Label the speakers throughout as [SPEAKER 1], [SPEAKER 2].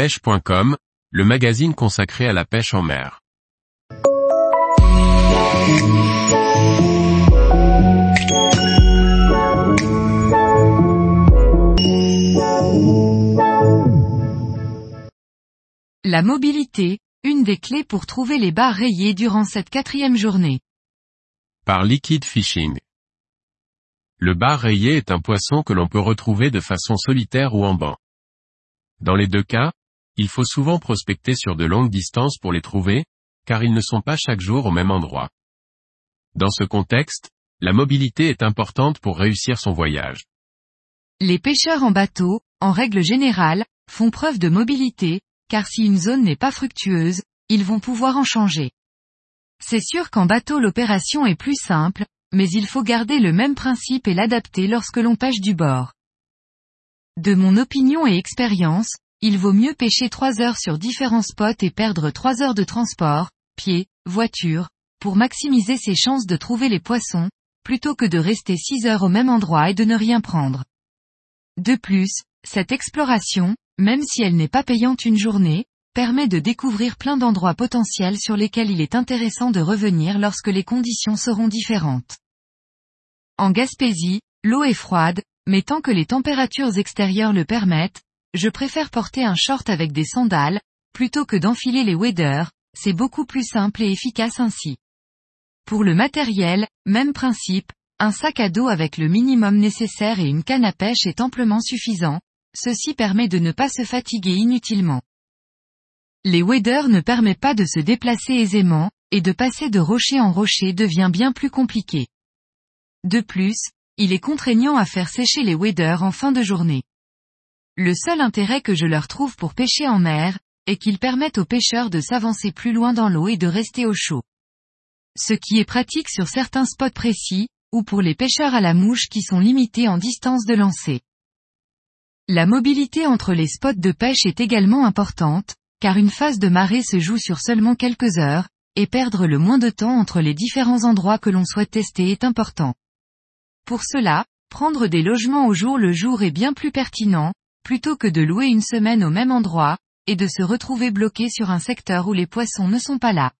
[SPEAKER 1] pêche.com, le magazine consacré à la pêche en mer.
[SPEAKER 2] La mobilité, une des clés pour trouver les barres rayées durant cette quatrième journée.
[SPEAKER 1] Par Liquid Fishing. Le bar rayé est un poisson que l'on peut retrouver de façon solitaire ou en banc. Dans les deux cas, il faut souvent prospecter sur de longues distances pour les trouver, car ils ne sont pas chaque jour au même endroit. Dans ce contexte, la mobilité est importante pour réussir son voyage.
[SPEAKER 2] Les pêcheurs en bateau, en règle générale, font preuve de mobilité, car si une zone n'est pas fructueuse, ils vont pouvoir en changer. C'est sûr qu'en bateau l'opération est plus simple, mais il faut garder le même principe et l'adapter lorsque l'on pêche du bord. De mon opinion et expérience, il vaut mieux pêcher 3 heures sur différents spots et perdre 3 heures de transport, pied, voiture, pour maximiser ses chances de trouver les poissons, plutôt que de rester 6 heures au même endroit et de ne rien prendre. De plus, cette exploration, même si elle n'est pas payante une journée, permet de découvrir plein d'endroits potentiels sur lesquels il est intéressant de revenir lorsque les conditions seront différentes. En Gaspésie, l'eau est froide, mais tant que les températures extérieures le permettent, je préfère porter un short avec des sandales, plutôt que d'enfiler les waders, c'est beaucoup plus simple et efficace ainsi. Pour le matériel, même principe, un sac à dos avec le minimum nécessaire et une canne à pêche est amplement suffisant, ceci permet de ne pas se fatiguer inutilement. Les waders ne permettent pas de se déplacer aisément, et de passer de rocher en rocher devient bien plus compliqué. De plus, il est contraignant à faire sécher les waders en fin de journée. Le seul intérêt que je leur trouve pour pêcher en mer, est qu'ils permettent aux pêcheurs de s'avancer plus loin dans l'eau et de rester au chaud. Ce qui est pratique sur certains spots précis, ou pour les pêcheurs à la mouche qui sont limités en distance de lancer. La mobilité entre les spots de pêche est également importante, car une phase de marée se joue sur seulement quelques heures, et perdre le moins de temps entre les différents endroits que l'on souhaite tester est important. Pour cela, prendre des logements au jour le jour est bien plus pertinent, plutôt que de louer une semaine au même endroit, et de se retrouver bloqué sur un secteur où les poissons ne sont pas là.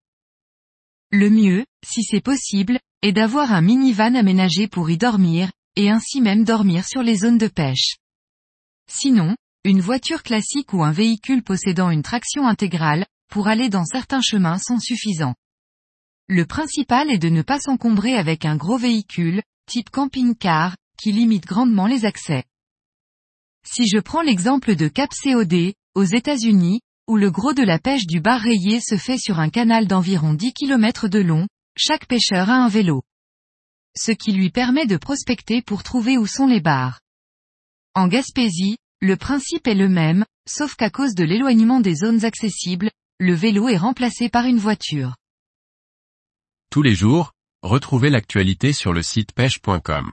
[SPEAKER 2] Le mieux, si c'est possible, est d'avoir un minivan aménagé pour y dormir, et ainsi même dormir sur les zones de pêche. Sinon, une voiture classique ou un véhicule possédant une traction intégrale, pour aller dans certains chemins sont suffisants. Le principal est de ne pas s'encombrer avec un gros véhicule, type camping-car, qui limite grandement les accès. Si je prends l'exemple de Cap COD, aux États-Unis, où le gros de la pêche du bar rayé se fait sur un canal d'environ 10 km de long, chaque pêcheur a un vélo. Ce qui lui permet de prospecter pour trouver où sont les bars. En Gaspésie, le principe est le même, sauf qu'à cause de l'éloignement des zones accessibles, le vélo est remplacé par une voiture.
[SPEAKER 1] Tous les jours, retrouvez l'actualité sur le site pêche.com.